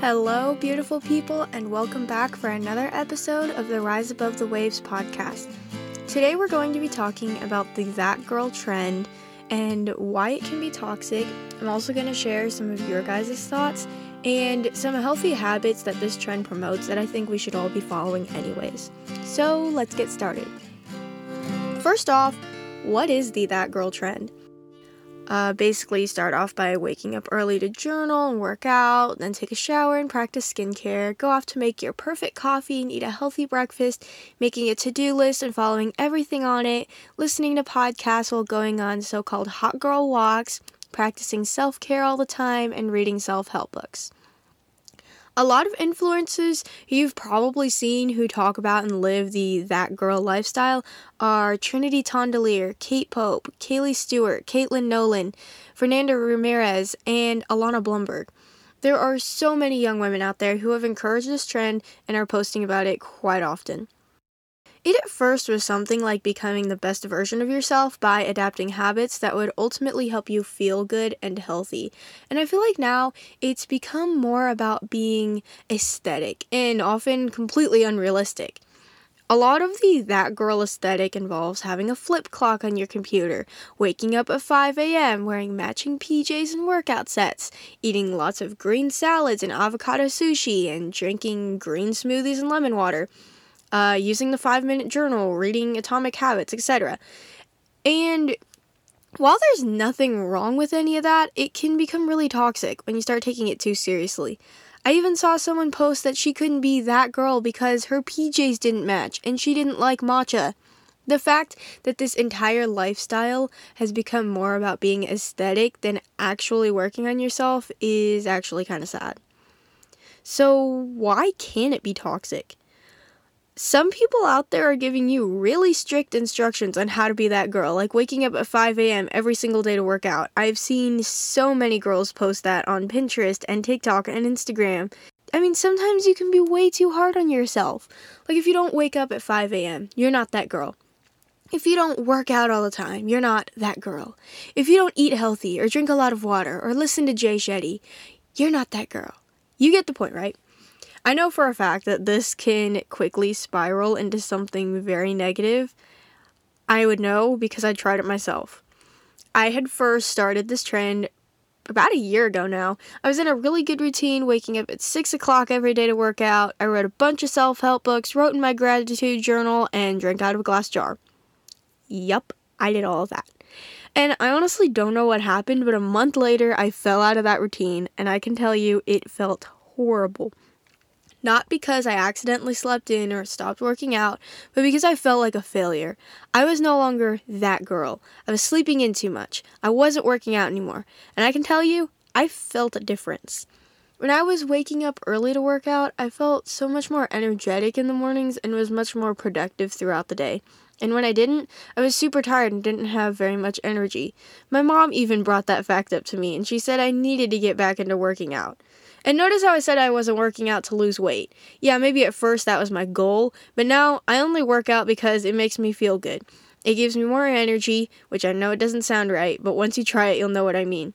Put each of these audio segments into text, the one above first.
Hello, beautiful people, and welcome back for another episode of the Rise Above the Waves podcast. Today, we're going to be talking about the That Girl trend and why it can be toxic. I'm also going to share some of your guys' thoughts and some healthy habits that this trend promotes that I think we should all be following, anyways. So, let's get started. First off, what is the That Girl trend? Uh, basically, start off by waking up early to journal and work out, then take a shower and practice skincare. Go off to make your perfect coffee and eat a healthy breakfast, making a to do list and following everything on it, listening to podcasts while going on so called hot girl walks, practicing self care all the time, and reading self help books. A lot of influencers you've probably seen who talk about and live the that girl lifestyle are Trinity Tondeleir, Kate Pope, Kaylee Stewart, Caitlin Nolan, Fernanda Ramirez, and Alana Blumberg. There are so many young women out there who have encouraged this trend and are posting about it quite often. It at first was something like becoming the best version of yourself by adapting habits that would ultimately help you feel good and healthy. And I feel like now it's become more about being aesthetic and often completely unrealistic. A lot of the that girl aesthetic involves having a flip clock on your computer, waking up at 5 a.m., wearing matching PJs and workout sets, eating lots of green salads and avocado sushi, and drinking green smoothies and lemon water uh, using the five minute journal, reading Atomic Habits, etc. And while there's nothing wrong with any of that, it can become really toxic when you start taking it too seriously. I even saw someone post that she couldn't be that girl because her PJs didn't match and she didn't like matcha. The fact that this entire lifestyle has become more about being aesthetic than actually working on yourself is actually kind of sad. So, why can it be toxic? Some people out there are giving you really strict instructions on how to be that girl, like waking up at 5 a.m. every single day to work out. I've seen so many girls post that on Pinterest and TikTok and Instagram. I mean, sometimes you can be way too hard on yourself. Like, if you don't wake up at 5 a.m., you're not that girl. If you don't work out all the time, you're not that girl. If you don't eat healthy or drink a lot of water or listen to Jay Shetty, you're not that girl. You get the point, right? I know for a fact that this can quickly spiral into something very negative. I would know because I tried it myself. I had first started this trend about a year ago now. I was in a really good routine, waking up at 6 o'clock every day to work out. I read a bunch of self help books, wrote in my gratitude journal, and drank out of a glass jar. Yup, I did all of that. And I honestly don't know what happened, but a month later I fell out of that routine, and I can tell you it felt horrible. Not because I accidentally slept in or stopped working out, but because I felt like a failure. I was no longer that girl. I was sleeping in too much. I wasn't working out anymore. And I can tell you, I felt a difference. When I was waking up early to work out, I felt so much more energetic in the mornings and was much more productive throughout the day. And when I didn't, I was super tired and didn't have very much energy. My mom even brought that fact up to me, and she said I needed to get back into working out. And notice how I said I wasn't working out to lose weight. Yeah, maybe at first that was my goal, but now I only work out because it makes me feel good. It gives me more energy, which I know it doesn't sound right, but once you try it, you'll know what I mean.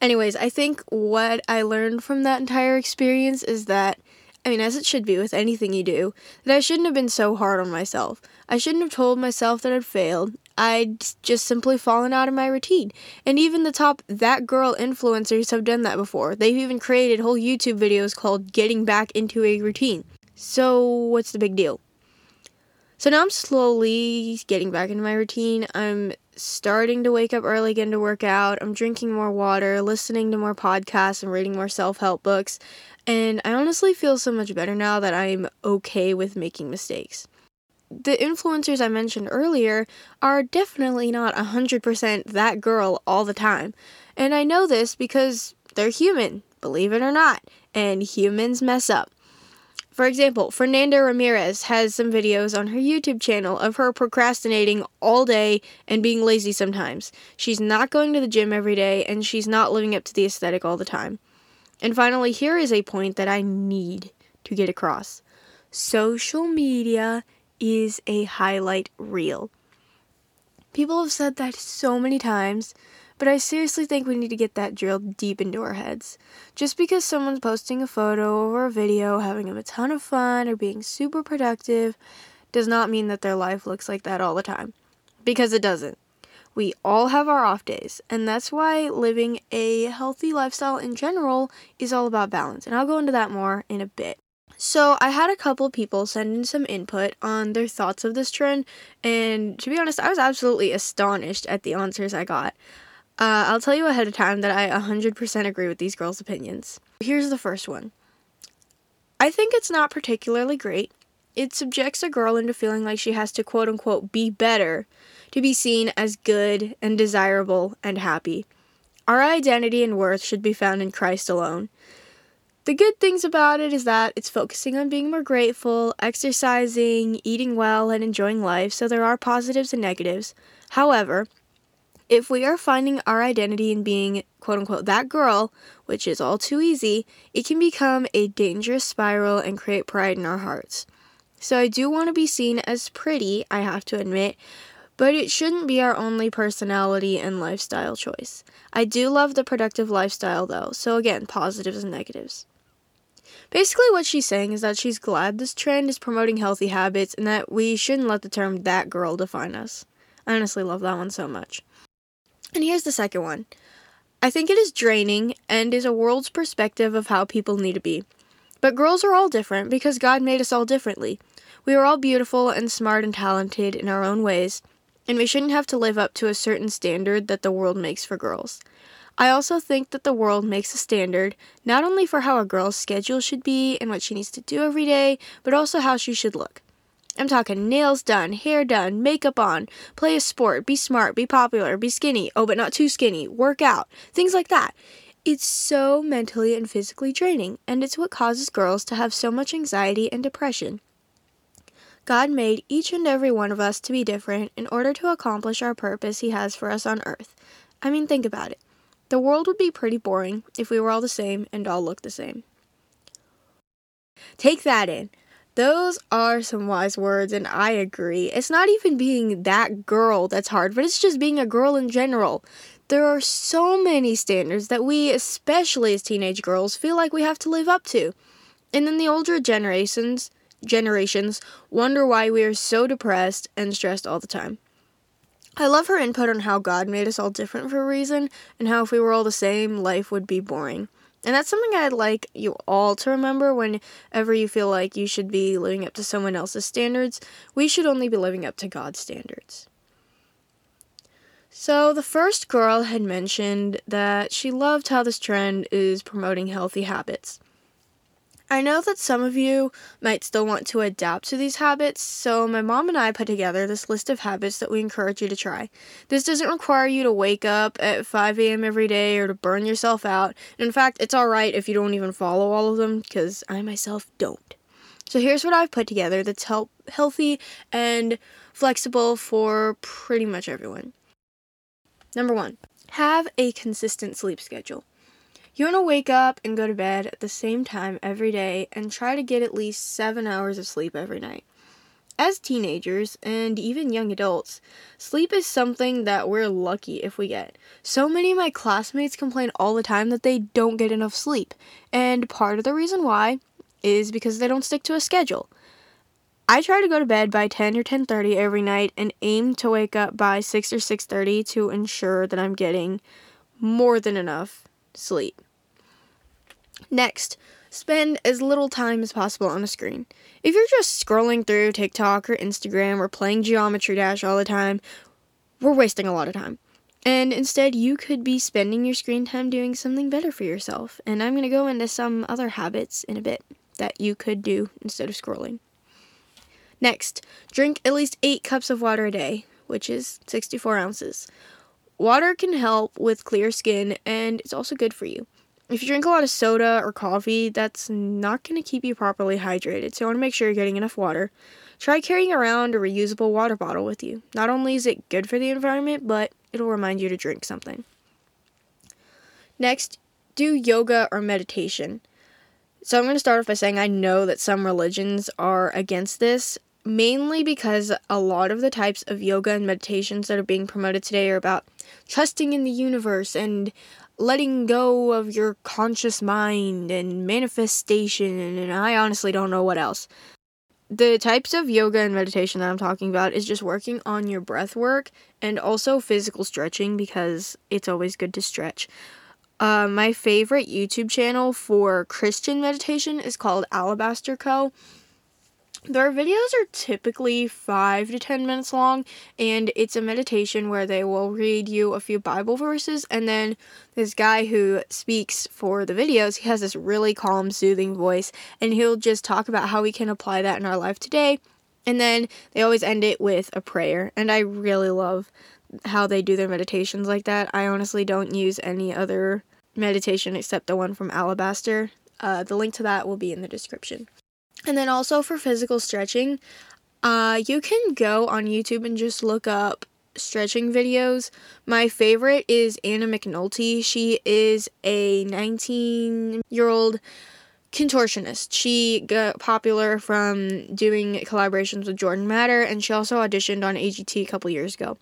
Anyways, I think what I learned from that entire experience is that I mean, as it should be with anything you do, that I shouldn't have been so hard on myself. I shouldn't have told myself that I'd failed. I'd just simply fallen out of my routine. And even the top that girl influencers have done that before. They've even created whole YouTube videos called Getting Back into a Routine. So, what's the big deal? So now I'm slowly getting back into my routine. I'm starting to wake up early again to work out. I'm drinking more water, listening to more podcasts, and reading more self help books. And I honestly feel so much better now that I'm okay with making mistakes. The influencers I mentioned earlier are definitely not 100% that girl all the time. And I know this because they're human, believe it or not, and humans mess up. For example, Fernanda Ramirez has some videos on her YouTube channel of her procrastinating all day and being lazy sometimes. She's not going to the gym every day and she's not living up to the aesthetic all the time. And finally, here is a point that I need to get across social media is a highlight reel. People have said that so many times, but I seriously think we need to get that drilled deep into our heads. Just because someone's posting a photo or a video, having a ton of fun, or being super productive, does not mean that their life looks like that all the time. Because it doesn't. We all have our off days, and that's why living a healthy lifestyle in general is all about balance. And I'll go into that more in a bit. So, I had a couple people send in some input on their thoughts of this trend, and to be honest, I was absolutely astonished at the answers I got. Uh, I'll tell you ahead of time that I 100% agree with these girls' opinions. Here's the first one I think it's not particularly great. It subjects a girl into feeling like she has to quote unquote be better to be seen as good and desirable and happy. Our identity and worth should be found in Christ alone. The good things about it is that it's focusing on being more grateful, exercising, eating well, and enjoying life, so there are positives and negatives. However, if we are finding our identity in being quote unquote that girl, which is all too easy, it can become a dangerous spiral and create pride in our hearts. So I do want to be seen as pretty, I have to admit, but it shouldn't be our only personality and lifestyle choice. I do love the productive lifestyle though, so again, positives and negatives. Basically, what she's saying is that she's glad this trend is promoting healthy habits and that we shouldn't let the term that girl define us. I honestly love that one so much. And here's the second one I think it is draining and is a world's perspective of how people need to be. But girls are all different because God made us all differently. We are all beautiful and smart and talented in our own ways, and we shouldn't have to live up to a certain standard that the world makes for girls. I also think that the world makes a standard not only for how a girl's schedule should be and what she needs to do every day, but also how she should look. I'm talking nails done, hair done, makeup on, play a sport, be smart, be popular, be skinny, oh, but not too skinny, work out, things like that. It's so mentally and physically draining, and it's what causes girls to have so much anxiety and depression. God made each and every one of us to be different in order to accomplish our purpose He has for us on earth. I mean, think about it. The world would be pretty boring if we were all the same and all looked the same. Take that in. Those are some wise words, and I agree. It's not even being that girl that's hard, but it's just being a girl in general. There are so many standards that we, especially as teenage girls, feel like we have to live up to. And then the older generations generations wonder why we are so depressed and stressed all the time. I love her input on how God made us all different for a reason, and how if we were all the same, life would be boring. And that's something I'd like you all to remember whenever you feel like you should be living up to someone else's standards. We should only be living up to God's standards. So, the first girl had mentioned that she loved how this trend is promoting healthy habits. I know that some of you might still want to adapt to these habits, so my mom and I put together this list of habits that we encourage you to try. This doesn't require you to wake up at 5 a.m. every day or to burn yourself out. In fact, it's alright if you don't even follow all of them, because I myself don't. So here's what I've put together that's help healthy and flexible for pretty much everyone. Number one, have a consistent sleep schedule. You want to wake up and go to bed at the same time every day and try to get at least seven hours of sleep every night. As teenagers and even young adults, sleep is something that we're lucky if we get. So many of my classmates complain all the time that they don't get enough sleep, and part of the reason why is because they don't stick to a schedule. I try to go to bed by 10 or 10:30 every night and aim to wake up by 6 or 6:30 to ensure that I'm getting more than enough sleep. Next, spend as little time as possible on a screen. If you're just scrolling through TikTok or Instagram or playing Geometry Dash all the time, we're wasting a lot of time. And instead, you could be spending your screen time doing something better for yourself. And I'm going to go into some other habits in a bit that you could do instead of scrolling. Next, drink at least 8 cups of water a day, which is 64 ounces. Water can help with clear skin and it's also good for you. If you drink a lot of soda or coffee, that's not going to keep you properly hydrated, so you want to make sure you're getting enough water. Try carrying around a reusable water bottle with you. Not only is it good for the environment, but it'll remind you to drink something. Next, do yoga or meditation. So I'm going to start off by saying I know that some religions are against this. Mainly because a lot of the types of yoga and meditations that are being promoted today are about trusting in the universe and letting go of your conscious mind and manifestation, and I honestly don't know what else. The types of yoga and meditation that I'm talking about is just working on your breath work and also physical stretching because it's always good to stretch. Uh, my favorite YouTube channel for Christian meditation is called Alabaster Co their videos are typically five to ten minutes long, and it's a meditation where they will read you a few Bible verses, and then this guy who speaks for the videos, he has this really calm, soothing voice, and he'll just talk about how we can apply that in our life today. And then they always end it with a prayer, and I really love how they do their meditations like that. I honestly don't use any other meditation except the one from Alabaster. Uh, the link to that will be in the description. And then also for physical stretching, uh, you can go on YouTube and just look up stretching videos. My favorite is Anna McNulty. She is a 19 year old contortionist. She got popular from doing collaborations with Jordan Matter, and she also auditioned on AGT a couple years ago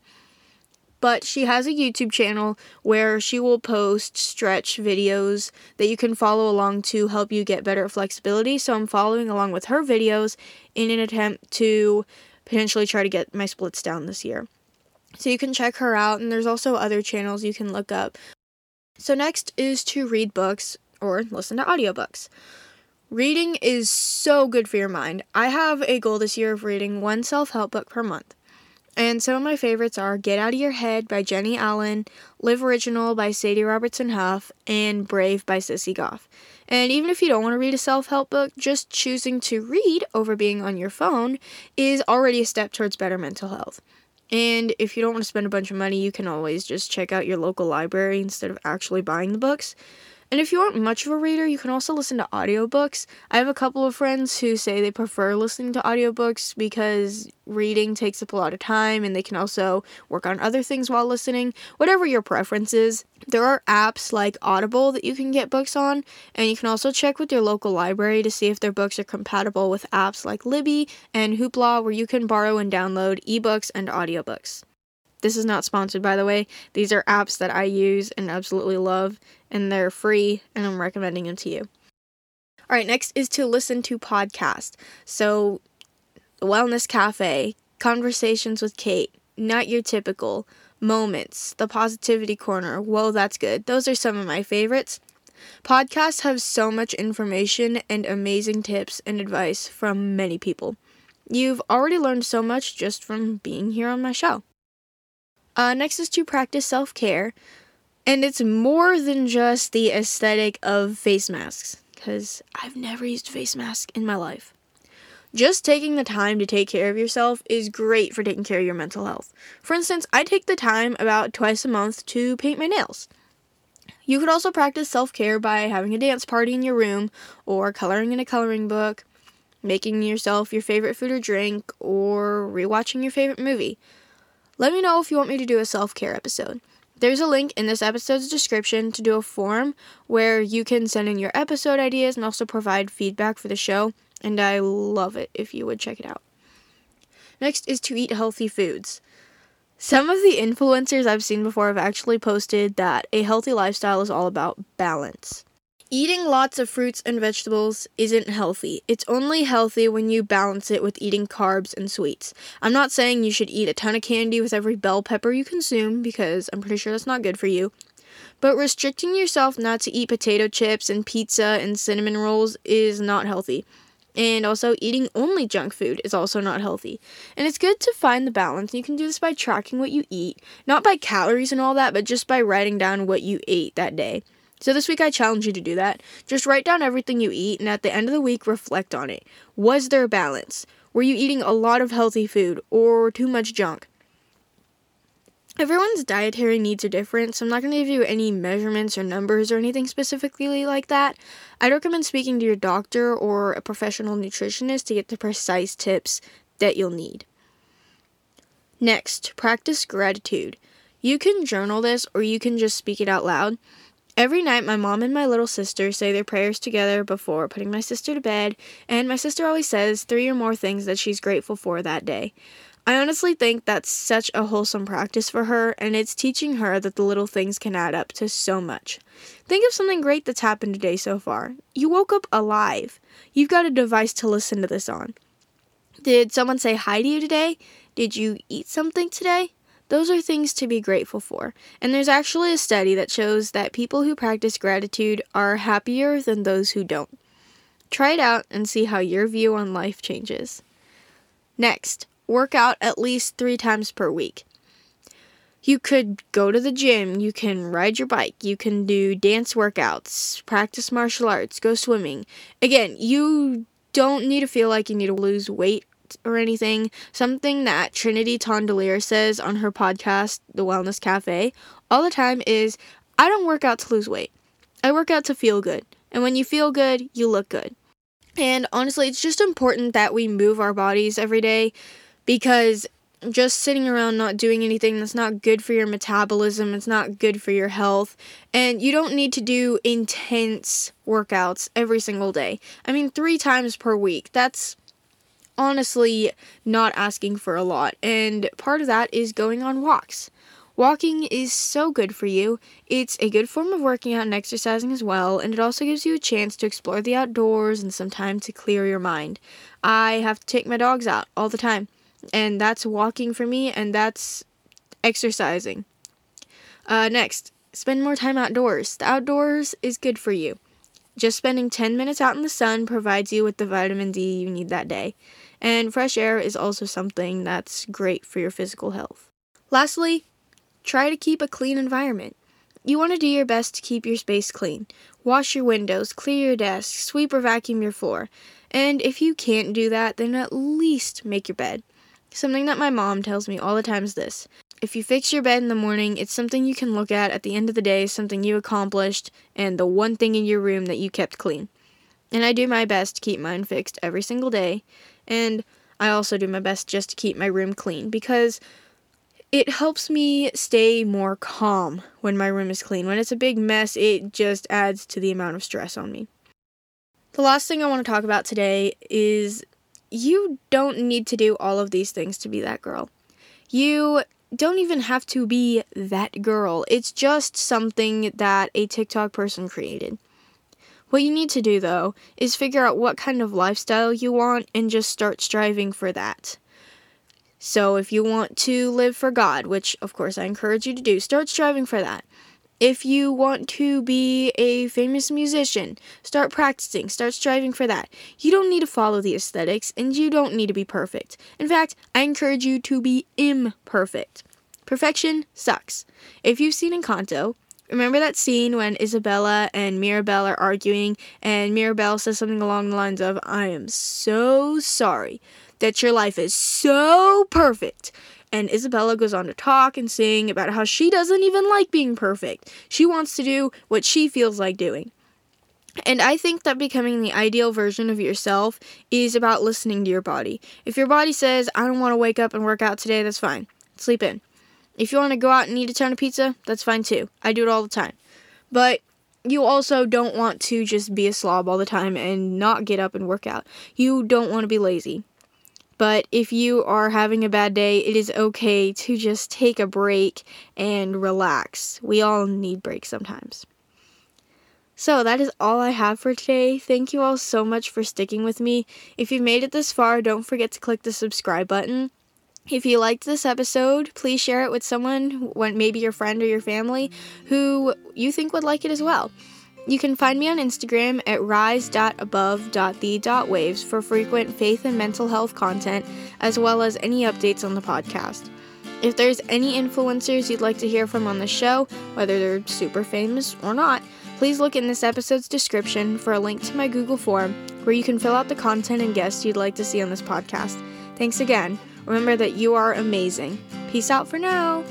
but she has a YouTube channel where she will post stretch videos that you can follow along to help you get better flexibility. So I'm following along with her videos in an attempt to potentially try to get my splits down this year. So you can check her out, and there's also other channels you can look up. So, next is to read books or listen to audiobooks. Reading is so good for your mind. I have a goal this year of reading one self help book per month. And some of my favorites are Get Out of Your Head by Jennie Allen, Live Original by Sadie Robertson Huff, and Brave by Sissy Goff. And even if you don't want to read a self help book, just choosing to read over being on your phone is already a step towards better mental health. And if you don't want to spend a bunch of money, you can always just check out your local library instead of actually buying the books. And if you aren't much of a reader, you can also listen to audiobooks. I have a couple of friends who say they prefer listening to audiobooks because reading takes up a lot of time and they can also work on other things while listening. Whatever your preference is, there are apps like Audible that you can get books on, and you can also check with your local library to see if their books are compatible with apps like Libby and Hoopla where you can borrow and download ebooks and audiobooks. This is not sponsored, by the way. These are apps that I use and absolutely love, and they're free, and I'm recommending them to you. All right, next is to listen to podcasts. So, Wellness Cafe, Conversations with Kate, Not Your Typical, Moments, The Positivity Corner. Whoa, that's good. Those are some of my favorites. Podcasts have so much information and amazing tips and advice from many people. You've already learned so much just from being here on my show. Uh, next is to practice self care. And it's more than just the aesthetic of face masks, because I've never used face mask in my life. Just taking the time to take care of yourself is great for taking care of your mental health. For instance, I take the time about twice a month to paint my nails. You could also practice self care by having a dance party in your room, or coloring in a coloring book, making yourself your favorite food or drink, or rewatching your favorite movie. Let me know if you want me to do a self care episode. There's a link in this episode's description to do a form where you can send in your episode ideas and also provide feedback for the show, and I love it if you would check it out. Next is to eat healthy foods. Some of the influencers I've seen before have actually posted that a healthy lifestyle is all about balance. Eating lots of fruits and vegetables isn't healthy. It's only healthy when you balance it with eating carbs and sweets. I'm not saying you should eat a ton of candy with every bell pepper you consume because I'm pretty sure that's not good for you. But restricting yourself not to eat potato chips and pizza and cinnamon rolls is not healthy. And also, eating only junk food is also not healthy. And it's good to find the balance. You can do this by tracking what you eat, not by calories and all that, but just by writing down what you ate that day. So this week I challenge you to do that. Just write down everything you eat and at the end of the week reflect on it. Was there a balance? Were you eating a lot of healthy food or too much junk? Everyone's dietary needs are different, so I'm not going to give you any measurements or numbers or anything specifically like that. I'd recommend speaking to your doctor or a professional nutritionist to get the precise tips that you'll need. Next, practice gratitude. You can journal this or you can just speak it out loud. Every night, my mom and my little sister say their prayers together before putting my sister to bed, and my sister always says three or more things that she's grateful for that day. I honestly think that's such a wholesome practice for her, and it's teaching her that the little things can add up to so much. Think of something great that's happened today so far. You woke up alive. You've got a device to listen to this on. Did someone say hi to you today? Did you eat something today? Those are things to be grateful for. And there's actually a study that shows that people who practice gratitude are happier than those who don't. Try it out and see how your view on life changes. Next, work out at least three times per week. You could go to the gym, you can ride your bike, you can do dance workouts, practice martial arts, go swimming. Again, you don't need to feel like you need to lose weight or anything. Something that Trinity Tondeleir says on her podcast, The Wellness Cafe, all the time is I don't work out to lose weight. I work out to feel good. And when you feel good, you look good. And honestly, it's just important that we move our bodies every day because just sitting around not doing anything that's not good for your metabolism, it's not good for your health, and you don't need to do intense workouts every single day. I mean, 3 times per week. That's honestly not asking for a lot, and part of that is going on walks. Walking is so good for you. It's a good form of working out and exercising as well, and it also gives you a chance to explore the outdoors and some time to clear your mind. I have to take my dogs out all the time, and that's walking for me, and that's exercising. Uh, next, spend more time outdoors. The outdoors is good for you. Just spending 10 minutes out in the sun provides you with the vitamin D you need that day. And fresh air is also something that's great for your physical health. Lastly, try to keep a clean environment. You want to do your best to keep your space clean. Wash your windows, clear your desk, sweep or vacuum your floor. And if you can't do that, then at least make your bed. Something that my mom tells me all the time is this if you fix your bed in the morning, it's something you can look at at the end of the day, something you accomplished, and the one thing in your room that you kept clean. And I do my best to keep mine fixed every single day, and I also do my best just to keep my room clean because it helps me stay more calm when my room is clean. When it's a big mess, it just adds to the amount of stress on me. The last thing I want to talk about today is you don't need to do all of these things to be that girl. You don't even have to be that girl. It's just something that a TikTok person created. What you need to do, though, is figure out what kind of lifestyle you want and just start striving for that. So, if you want to live for God, which of course I encourage you to do, start striving for that. If you want to be a famous musician, start practicing, start striving for that. You don't need to follow the aesthetics and you don't need to be perfect. In fact, I encourage you to be imperfect. Perfection sucks. If you've seen Encanto, remember that scene when Isabela and Mirabel are arguing and Mirabel says something along the lines of, I am so sorry that your life is so perfect and Isabela goes on to talk and sing about how she doesn't even like being perfect. She wants to do what she feels like doing. And I think that becoming the ideal version of yourself is about listening to your body. If your body says, I don't want to wake up and work out today, that's fine. Sleep in. If you want to go out and eat a ton of pizza, that's fine too. I do it all the time. But you also don't want to just be a slob all the time and not get up and work out. You don't want to be lazy. But if you are having a bad day, it is okay to just take a break and relax. We all need breaks sometimes. So, that is all I have for today. Thank you all so much for sticking with me. If you've made it this far, don't forget to click the subscribe button. If you liked this episode, please share it with someone, maybe your friend or your family, who you think would like it as well. You can find me on Instagram at rise.above.the.waves for frequent faith and mental health content, as well as any updates on the podcast. If there's any influencers you'd like to hear from on the show, whether they're super famous or not, please look in this episode's description for a link to my Google form where you can fill out the content and guests you'd like to see on this podcast. Thanks again. Remember that you are amazing. Peace out for now.